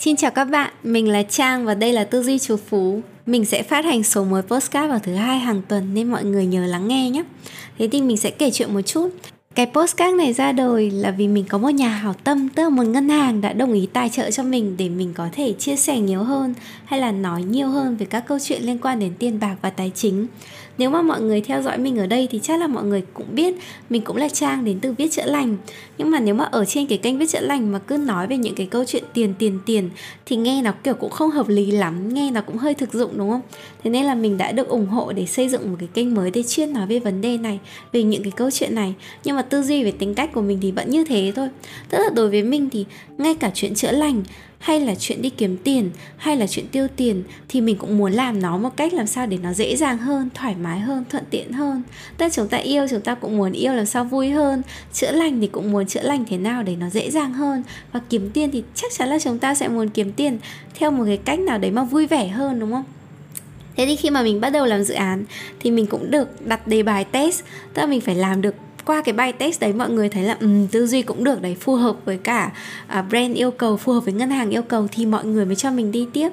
Xin chào các bạn, mình là Trang và đây là Tư duy Chú Phú. Mình sẽ phát hành số mới postcard vào thứ hai hàng tuần nên mọi người nhớ lắng nghe nhé. Thế thì mình sẽ kể chuyện một chút. Cái postcard này ra đời là vì mình có một nhà hảo tâm, tức là một ngân hàng đã đồng ý tài trợ cho mình để mình có thể chia sẻ nhiều hơn hay là nói nhiều hơn về các câu chuyện liên quan đến tiền bạc và tài chính. Nếu mà mọi người theo dõi mình ở đây thì chắc là mọi người cũng biết mình cũng là Trang đến từ Viết Chữa Lành. Nhưng mà nếu mà ở trên cái kênh Viết Chữa Lành mà cứ nói về những cái câu chuyện tiền tiền tiền thì nghe nó kiểu cũng không hợp lý lắm, nghe nó cũng hơi thực dụng đúng không? Thế nên là mình đã được ủng hộ để xây dựng một cái kênh mới để chuyên nói về vấn đề này, về những cái câu chuyện này. Nhưng mà tư duy về tính cách của mình thì vẫn như thế thôi. Tức là đối với mình thì ngay cả chuyện chữa lành hay là chuyện đi kiếm tiền hay là chuyện tiêu tiền thì mình cũng muốn làm nó một cách làm sao để nó dễ dàng hơn thoải mái hơn thuận tiện hơn. Tức chúng ta yêu chúng ta cũng muốn yêu làm sao vui hơn. Chữa lành thì cũng muốn chữa lành thế nào để nó dễ dàng hơn. Và kiếm tiền thì chắc chắn là chúng ta sẽ muốn kiếm tiền theo một cái cách nào đấy mà vui vẻ hơn đúng không? Thế thì khi mà mình bắt đầu làm dự án thì mình cũng được đặt đề bài test, tức là mình phải làm được qua cái bài test đấy mọi người thấy là um, tư duy cũng được đấy phù hợp với cả uh, brand yêu cầu phù hợp với ngân hàng yêu cầu thì mọi người mới cho mình đi tiếp.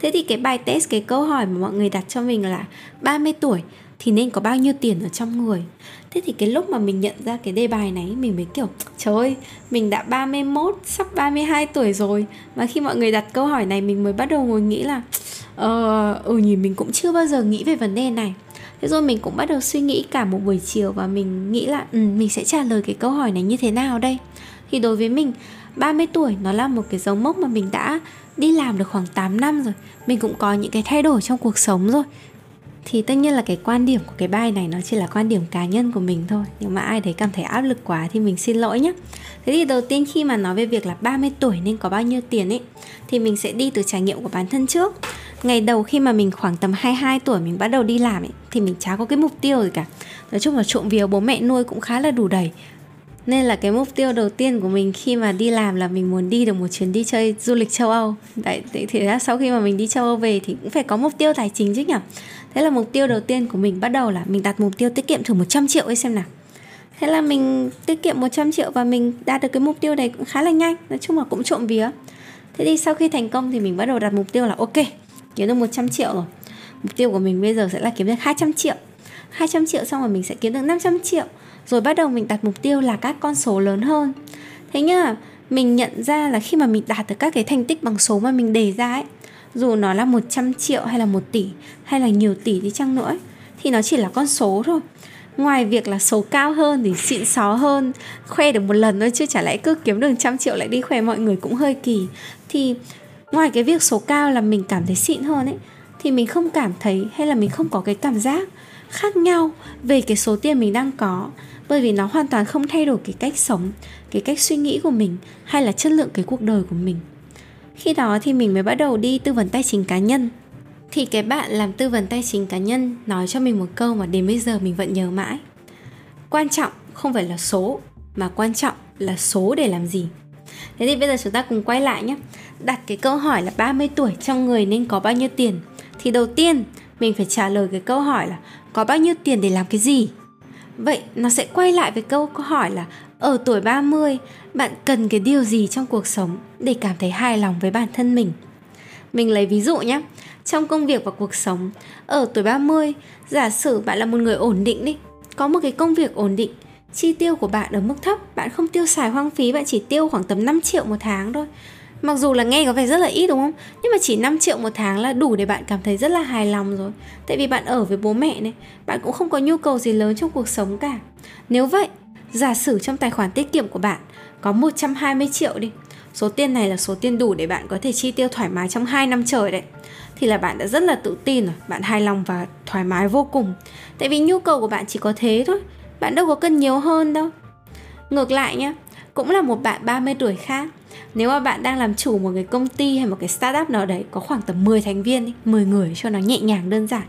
Thế thì cái bài test cái câu hỏi mà mọi người đặt cho mình là 30 tuổi thì nên có bao nhiêu tiền ở trong người? Thế thì cái lúc mà mình nhận ra cái đề bài này Mình mới kiểu Trời ơi Mình đã 31 Sắp 32 tuổi rồi. Và khi mọi người đặt câu hỏi này Mình mới bắt đầu ngồi nghĩ là Ờ ừ nhìn mình cũng chưa bao giờ nghĩ về vấn đề này thế rồi mình cũng bắt đầu suy nghĩ cả một buổi chiều và mình nghĩ là ừ, mình sẽ trả lời cái câu hỏi này như thế nào đây? Thì đối với mình 30 tuổi nó là một cái dấu mốc mà mình đã đi làm được khoảng 8 năm rồi. Mình cũng có những cái thay đổi trong cuộc sống rồi. Thì tất nhiên là cái quan điểm của cái bài này nó chỉ là quan điểm cá nhân của mình thôi. Nhưng mà ai đấy cảm thấy áp lực quá thì mình xin lỗi nhé thế thì đầu tiên khi mà nói về việc là 30 tuổi nên có bao nhiêu tiền ấy thì mình sẽ đi từ trải nghiệm của bản thân trước ngày đầu khi mà mình khoảng tầm 22 tuổi mình bắt đầu đi làm ấy thì mình chả có cái mục tiêu gì cả. Nói chung là trộm vía bố mẹ nuôi cũng khá là đủ đầy. Nên là cái mục tiêu đầu tiên của mình khi mà đi làm là mình muốn đi được một chuyến đi chơi du lịch châu Âu. Đấy thì, ra sau khi mà mình đi châu Âu về thì cũng phải có mục tiêu tài chính chứ nhỉ? Thế là mục tiêu đầu tiên của mình bắt đầu là mình đặt mục tiêu tiết kiệm thử 100 triệu ấy xem nào. Thế là mình tiết kiệm 100 triệu và mình đạt được cái mục tiêu này cũng khá là nhanh nói chung là cũng trộm vía. Thế thì sau khi thành công thì mình bắt đầu đặt mục tiêu là ok kiếm được 100 triệu rồi. Mục tiêu của mình bây giờ sẽ là kiếm được 200 triệu. 200 triệu xong rồi mình sẽ kiếm được 500 triệu. Rồi bắt đầu mình đặt mục tiêu là các con số lớn hơn. Thế nhá mình nhận ra là khi mà mình đạt được các cái thành tích bằng số mà mình đề ra ấy dù nó là 100 triệu hay là 1 tỷ hay là nhiều tỷ đi chăng nữa ấy, thì nó chỉ là con số thôi. Ngoài việc là số cao hơn thì xịn xó hơn khoe được một lần thôi chứ chả lẽ cứ kiếm được trăm triệu lại đi khoe mọi người cũng hơi kỳ. Thì ngoài cái việc số cao là mình cảm thấy xịn hơn ấy, thì mình không cảm thấy hay là mình không có cái cảm giác khác nhau về cái số tiền mình đang có. Bởi vì nó hoàn toàn không thay đổi cái cách sống, cái cách suy nghĩ của mình hay là chất lượng cái cuộc đời của mình. Khi đó thì mình mới bắt đầu đi tư vấn tài chính cá nhân. Thì cái bạn làm tư vấn tài chính cá nhân nói cho mình một câu mà đến bây giờ mình vẫn nhớ mãi. Quan trọng không phải là số, mà quan trọng là số để làm gì thế thì bây giờ chúng ta cùng quay lại nhé. Đặt cái câu hỏi là 30 tuổi trong người nên có bao nhiêu tiền? Thì đầu tiên, mình phải trả lời cái câu hỏi là có bao nhiêu tiền để làm cái gì? Vậy nó sẽ quay lại với câu hỏi là ở tuổi 30 bạn cần cái điều gì trong cuộc sống để cảm thấy hài lòng với bản thân mình? Mình lấy ví dụ nhé. Trong công việc và cuộc sống, ở tuổi 30 giả sử bạn là một người ổn định đi, có một cái công việc ổn định chi tiêu của bạn ở mức thấp bạn không tiêu xài hoang phí bạn chỉ tiêu khoảng tầm 5 triệu một tháng thôi. Mặc dù là nghe có vẻ rất là ít đúng không? Nhưng mà chỉ 5 triệu một tháng là đủ để bạn cảm thấy rất là hài lòng rồi. Tại vì bạn ở với bố mẹ này Bạn cũng không có nhu cầu gì lớn trong cuộc sống cả. Nếu vậy, giả sử trong tài khoản tiết kiệm của bạn Có 120 triệu đi Số tiền này là số tiền đủ để bạn có thể chi tiêu thoải mái trong 2 năm trời đấy Thì là bạn đã rất là tự tin rồi Bạn hài lòng và thoải mái vô cùng. Tại vì nhu cầu của bạn chỉ có thế thôi bạn đâu có cân nhiều hơn đâu Ngược lại nhé Cũng là một bạn 30 tuổi khác nếu mà bạn đang làm chủ một cái công ty hay một cái startup nào đấy có khoảng tầm 10 thành viên 10 người cho nó nhẹ nhàng đơn giản.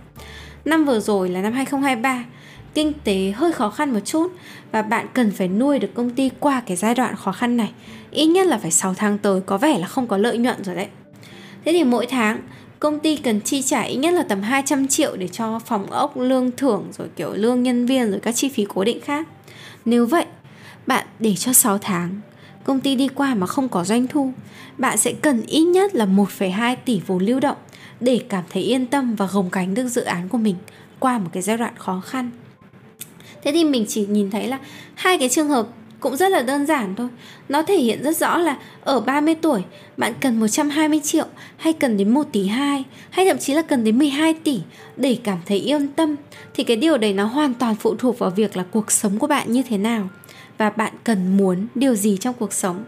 Năm vừa rồi là năm 2023, kinh tế hơi khó khăn một chút và bạn cần phải nuôi được công ty qua cái giai đoạn khó khăn này. Ít nhất là phải 6 tháng tới có vẻ là không có lợi nhuận rồi đấy. Thế thì mỗi tháng công ty cần chi trả ít nhất là tầm 200 triệu để cho phòng ốc, lương thưởng rồi kiểu lương nhân viên rồi các chi phí cố định khác. Nếu vậy, bạn để cho 6 tháng công ty đi qua mà không có doanh thu, bạn sẽ cần ít nhất là 1,2 tỷ vốn lưu động để cảm thấy yên tâm và gồng gánh được dự án của mình qua một cái giai đoạn khó khăn. Thế thì mình chỉ nhìn thấy là hai cái trường hợp cũng rất là đơn giản thôi. Nó thể hiện rất rõ là ở 30 tuổi bạn cần 120 triệu hay cần đến 1 tỷ 2 hay thậm chí là cần đến 12 tỷ để cảm thấy yên tâm thì cái điều đấy nó hoàn toàn phụ thuộc vào việc là cuộc sống của bạn như thế nào và bạn cần muốn điều gì trong cuộc sống.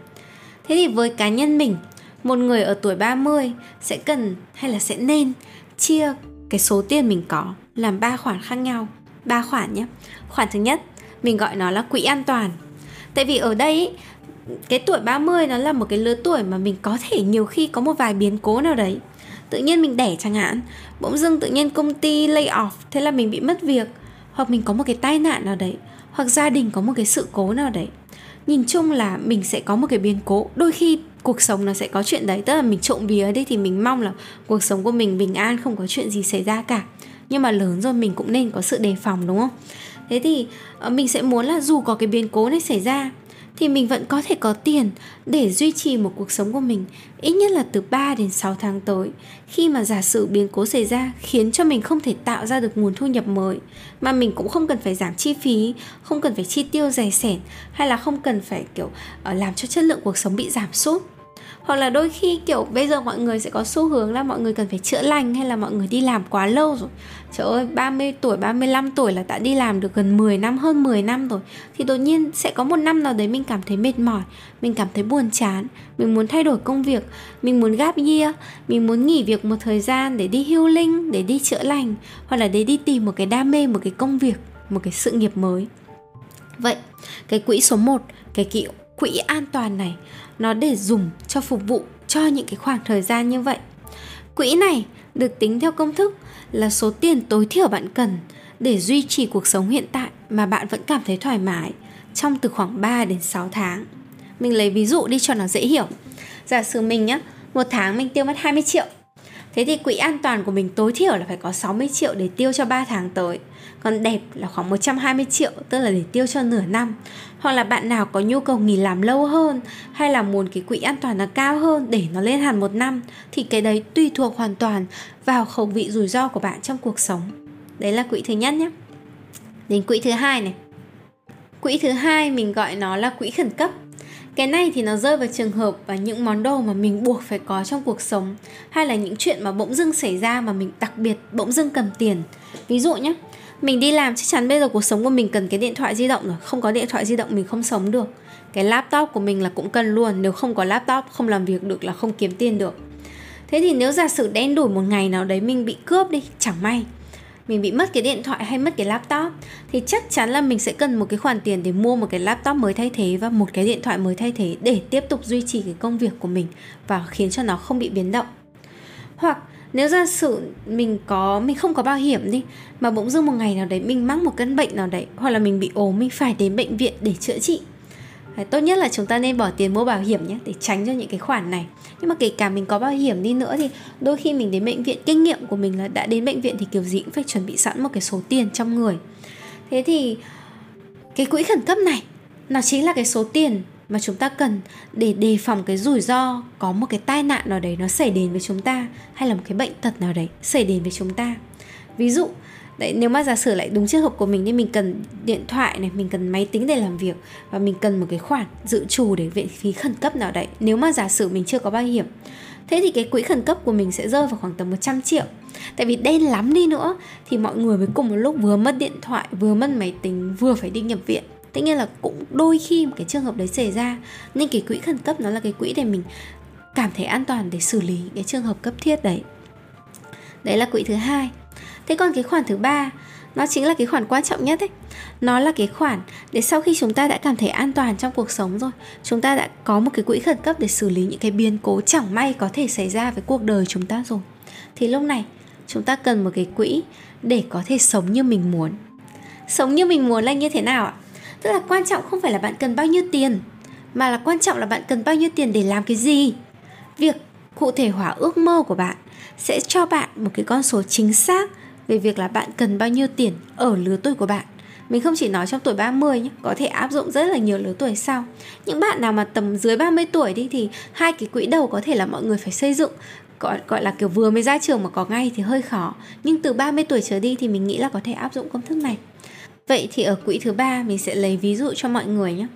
Thế thì với cá nhân mình, một người ở tuổi 30 sẽ cần hay là sẽ nên chia cái số tiền mình có làm ba khoản khác nhau. Ba khoản nhé. Khoản thứ nhất, mình gọi nó là quỹ an toàn tại vì ở đây cái tuổi 30 nó là một cái lứa tuổi mà mình có thể nhiều khi có một vài biến cố nào đấy. Tự nhiên mình đẻ chẳng hạn, bỗng dưng tự nhiên công ty lay off, thế là mình bị mất việc, hoặc mình có một cái tai nạn nào đấy, hoặc gia đình có một cái sự cố nào đấy. Nhìn chung là mình sẽ có một cái biến cố, đôi khi cuộc sống nó sẽ có chuyện đấy, tức là mình trộm vía đấy thì mình mong là cuộc sống của mình bình an, không có chuyện gì xảy ra cả. Nhưng mà lớn rồi mình cũng nên có sự đề phòng, đúng không? Thế thì ờ, mình sẽ muốn là dù có cái biến cố này xảy ra thì mình vẫn có thể có tiền để duy trì một cuộc sống của mình ít nhất là từ 3 đến 6 tháng tới. Khi mà giả sử biến cố xảy ra khiến cho mình không thể tạo ra được nguồn thu nhập mới mà mình cũng không cần phải giảm chi phí, không cần phải chi tiêu dày sẻn hay là không cần phải kiểu ờ, làm cho chất lượng cuộc sống bị giảm sút hoặc là đôi khi kiểu bây giờ mọi người sẽ có xu hướng là mọi người cần phải chữa lành hay là mọi người đi làm quá lâu rồi. Trời ơi 30 tuổi 35 tuổi là đã đi làm được gần 10 năm hơn 10 năm rồi. Thì đột nhiên sẽ có một năm nào đấy mình cảm thấy mệt mỏi Mình cảm thấy buồn chán Mình muốn thay đổi công việc Mình muốn gap year Mình muốn nghỉ việc một thời gian để đi healing Để đi chữa lành Hoặc là để đi tìm một cái đam mê Một cái công việc Một cái sự nghiệp mới. Vậy cái quỹ số 1 Cái quỹ, quỹ an toàn này nó để dùng cho phục vụ cho những cái khoảng thời gian như vậy. Quỹ này được tính theo công thức là số tiền tối thiểu bạn cần để duy trì cuộc sống hiện tại mà bạn vẫn cảm thấy thoải mái trong từ khoảng 3 đến 6 tháng. Mình lấy ví dụ đi cho nó dễ hiểu. Giả sử mình nhá, một tháng mình tiêu mất 20 triệu. Thế thì quỹ an toàn của mình tối thiểu là phải có 60 triệu để tiêu cho 3 tháng tới. Còn đẹp là khoảng 120 triệu, tức là để tiêu cho nửa năm. Hoặc là bạn nào có nhu cầu nghỉ làm lâu hơn, hay là muốn cái quỹ an toàn nó cao hơn để nó lên hẳn một năm, thì cái đấy tùy thuộc hoàn toàn vào khẩu vị rủi ro của bạn trong cuộc sống. Đấy là quỹ thứ nhất nhé. Đến quỹ thứ hai này. Quỹ thứ hai mình gọi nó là quỹ khẩn cấp cái này thì nó rơi vào trường hợp và những món đồ mà mình buộc phải có trong cuộc sống, hay là những chuyện mà bỗng dưng xảy ra mà mình đặc biệt bỗng dưng cầm tiền. Ví dụ nhé mình đi làm, chắc chắn bây giờ cuộc sống của mình cần cái điện thoại di động rồi. Không có điện thoại di động mình không sống được. Cái laptop của mình là cũng cần luôn. Nếu không có laptop, không làm việc được là không kiếm tiền được. Thế thì nếu giả sử đen đủi một ngày nào đấy mình bị cướp đi, chẳng may mình bị mất cái điện thoại hay mất cái laptop, thì chắc chắn là mình sẽ cần một cái khoản tiền để mua một cái laptop mới thay thế và một cái điện thoại mới thay thế để tiếp tục duy trì cái công việc của mình và khiến cho nó không bị biến động. Hoặc nếu giả sử mình có, mình không có bảo hiểm đi, mà bỗng dưng một ngày nào đấy mình mắc một căn bệnh nào đấy, hoặc là mình bị ốm, mình phải đến bệnh viện để chữa trị tốt nhất là chúng ta nên bỏ tiền mua bảo hiểm nhé, để tránh cho những cái khoản này. Nhưng mà kể cả mình có bảo hiểm đi nữa thì đôi khi mình đến bệnh viện, kinh nghiệm của mình là đã đến bệnh viện thì kiểu gì cũng phải chuẩn bị sẵn một cái số tiền trong người. Thế thì cái quỹ khẩn cấp này, nó chính là cái số tiền mà chúng ta cần để đề phòng cái rủi ro có một cái tai nạn nào đấy nó xảy đến với chúng ta, hay là một cái bệnh tật nào đấy xảy đến với chúng ta. Ví dụ đấy, nếu mà giả sử lại đúng trường hợp của mình thì mình cần điện thoại này, mình cần máy tính để làm việc và mình cần một cái khoản dự trù để viện phí khẩn cấp nào đấy. Nếu mà giả sử mình chưa có bảo hiểm, thế thì cái quỹ khẩn cấp của mình sẽ rơi vào khoảng tầm 100 triệu. Tại vì đen lắm đi nữa, thì mọi người mới cùng một lúc vừa mất điện thoại, vừa mất máy tính, vừa phải đi nhập viện. Tất nhiên là cũng đôi khi một cái trường hợp đấy xảy ra, nên cái quỹ khẩn cấp nó là cái quỹ để mình cảm thấy an toàn để xử lý cái trường hợp cấp thiết đấy. Đấy là quỹ thứ hai thế còn cái khoản thứ ba, nó chính là cái khoản quan trọng nhất ấy. Nó là cái khoản để sau khi chúng ta đã cảm thấy an toàn trong cuộc sống rồi, chúng ta đã có một cái quỹ khẩn cấp để xử lý những cái biến cố chẳng may có thể xảy ra với cuộc đời chúng ta rồi, thì lúc này chúng ta cần một cái quỹ để có thể sống như mình muốn. Sống như mình muốn là như thế nào ạ? Tức là quan trọng không phải là bạn cần bao nhiêu tiền, mà là quan trọng là bạn cần bao nhiêu tiền để làm cái gì. Việc cụ thể hóa ước mơ của bạn sẽ cho bạn một cái con số chính xác về việc là bạn cần bao nhiêu tiền ở lứa tuổi của bạn mình không chỉ nói trong tuổi 30 nhé, có thể áp dụng rất là nhiều lứa tuổi sau. Những bạn nào mà tầm dưới 30 tuổi đi thì hai cái quỹ đầu có thể là mọi người phải xây dựng gọi gọi là kiểu vừa mới ra trường mà có ngay thì hơi khó. Nhưng từ 30 tuổi trở đi thì mình nghĩ là có thể áp dụng công thức này. Vậy thì ở quỹ thứ ba mình sẽ lấy ví dụ cho mọi người nhé.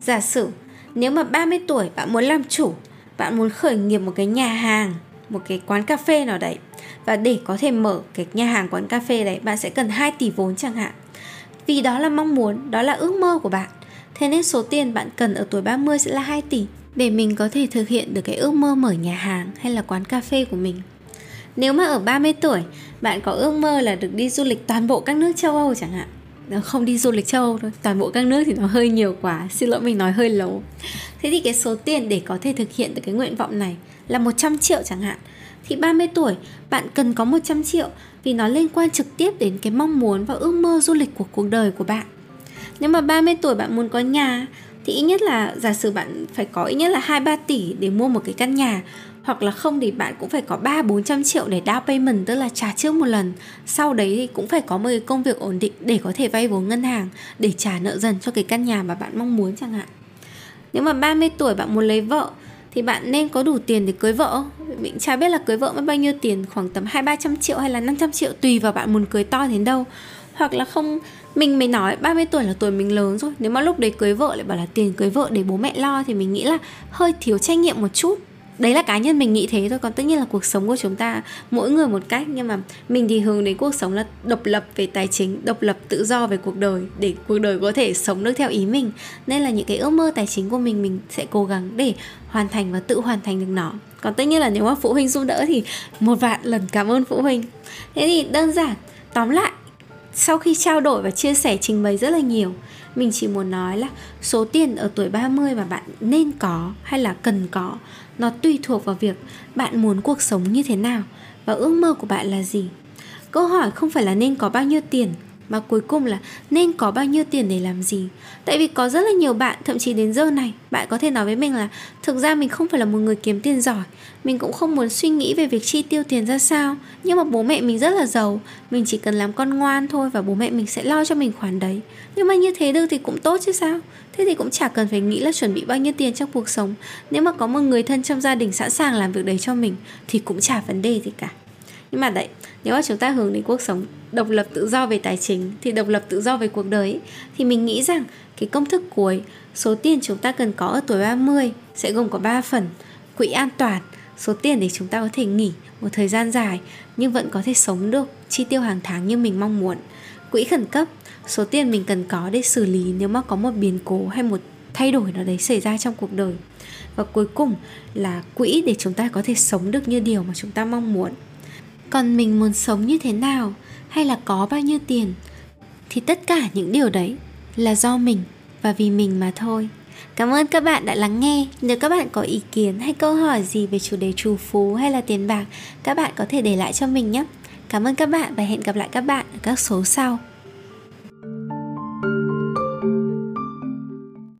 Giả sử nếu mà 30 tuổi bạn muốn làm chủ, bạn muốn khởi nghiệp một cái nhà hàng, một cái quán cà phê nào đấy và để có thể mở cái nhà hàng quán cà phê đấy bạn sẽ cần 2 tỷ vốn chẳng hạn. Vì đó là mong muốn, đó là ước mơ của bạn. Thế nên số tiền bạn cần ở tuổi 30 sẽ là 2 tỷ để mình có thể thực hiện được cái ước mơ mở nhà hàng hay là quán cà phê của mình. Nếu mà ở 30 tuổi, bạn có ước mơ là được đi du lịch toàn bộ các nước châu Âu chẳng hạn không đi du lịch châu Âu thôi. Toàn bộ các nước thì nó hơi nhiều quá. Xin lỗi, mình nói hơi lố. Thế thì cái số tiền để có thể thực hiện được cái nguyện vọng này là 100 triệu chẳng hạn. Thì 30 tuổi, bạn cần có 100 triệu vì nó liên quan trực tiếp đến cái mong muốn và ước mơ du lịch của cuộc đời của bạn. Nếu mà 30 tuổi bạn muốn có nhà, thì ít nhất là, giả sử bạn phải có ít nhất là 2 3 tỷ để mua một cái căn nhà hoặc là không thì bạn cũng phải có 3 400 triệu để down payment tức là trả trước một lần. Sau đấy thì cũng phải có một cái công việc ổn định để có thể vay vốn ngân hàng để trả nợ dần cho cái căn nhà mà bạn mong muốn chẳng hạn. Nếu mà 30 tuổi bạn muốn lấy vợ thì bạn nên có đủ tiền để cưới vợ. Mình chả biết là cưới vợ mất bao nhiêu tiền, khoảng tầm 2 300 triệu hay là 500 triệu tùy vào bạn muốn cưới to đến đâu. Hoặc là không mình mới nói 30 tuổi là tuổi mình lớn rồi Nếu mà lúc đấy cưới vợ lại bảo là tiền cưới vợ để bố mẹ lo Thì mình nghĩ là hơi thiếu trách nhiệm một chút đấy là cá nhân mình nghĩ thế thôi, còn tất nhiên là cuộc sống của chúng ta, mỗi người một cách, nhưng mà mình thì hướng đến cuộc sống là độc lập về tài chính, độc lập tự do về cuộc đời, để cuộc đời có thể sống được theo ý mình. Nên là những cái ước mơ tài chính của mình mình sẽ cố gắng để hoàn thành và tự hoàn thành được nó. Còn tất nhiên là nếu mà phụ huynh giúp đỡ thì một vạn lần cảm ơn phụ huynh. Thế thì đơn giản, tóm lại, sau khi trao đổi và chia sẻ trình bày rất là nhiều mình chỉ muốn nói là số tiền ở tuổi 30 mà bạn nên có hay là cần có, nó tùy thuộc vào việc bạn muốn cuộc sống như thế nào và ước mơ của bạn là gì. Câu hỏi không phải là nên có bao nhiêu tiền mà cuối cùng là, nên có bao nhiêu tiền để làm gì? Tại vì có rất là nhiều bạn, thậm chí đến giờ này, bạn có thể nói với mình là, thực ra mình không phải là một người kiếm tiền giỏi. Mình cũng không muốn suy nghĩ về việc chi tiêu tiền ra sao. Nhưng mà bố mẹ mình rất là giàu. Mình chỉ cần làm con ngoan thôi và bố mẹ mình sẽ lo cho mình khoản đấy. Nhưng mà như thế được thì cũng tốt chứ sao? Thế thì cũng chả cần phải nghĩ là chuẩn bị bao nhiêu tiền trong cuộc sống. Nếu mà có một người thân trong gia đình sẵn sàng làm việc đấy cho mình, thì cũng chả vấn đề gì cả nhưng mà đấy, nếu mà chúng ta hướng đến cuộc sống độc lập tự do về tài chính, thì độc lập tự do về cuộc đời thì mình nghĩ rằng cái công thức cuối, số tiền chúng ta cần có ở tuổi 30 sẽ gồm có 3 phần. Quỹ an toàn, số tiền để chúng ta có thể nghỉ một thời gian dài nhưng vẫn có thể sống được, chi tiêu hàng tháng như mình mong muốn. Quỹ khẩn cấp, số tiền mình cần có để xử lý nếu mà có một biến cố hay một thay đổi nào đấy xảy ra trong cuộc đời. Và cuối cùng là quỹ để chúng ta có thể sống được như điều mà chúng ta mong muốn còn mình muốn sống như thế nào hay là có bao nhiêu tiền thì tất cả những điều đấy là do mình và vì mình mà thôi Cảm ơn các bạn đã lắng nghe. Nếu các bạn có ý kiến hay câu hỏi gì về chủ đề trù phú hay là tiền bạc, các bạn có thể để lại cho mình nhé. Cảm ơn các bạn và hẹn gặp lại các bạn ở các số sau.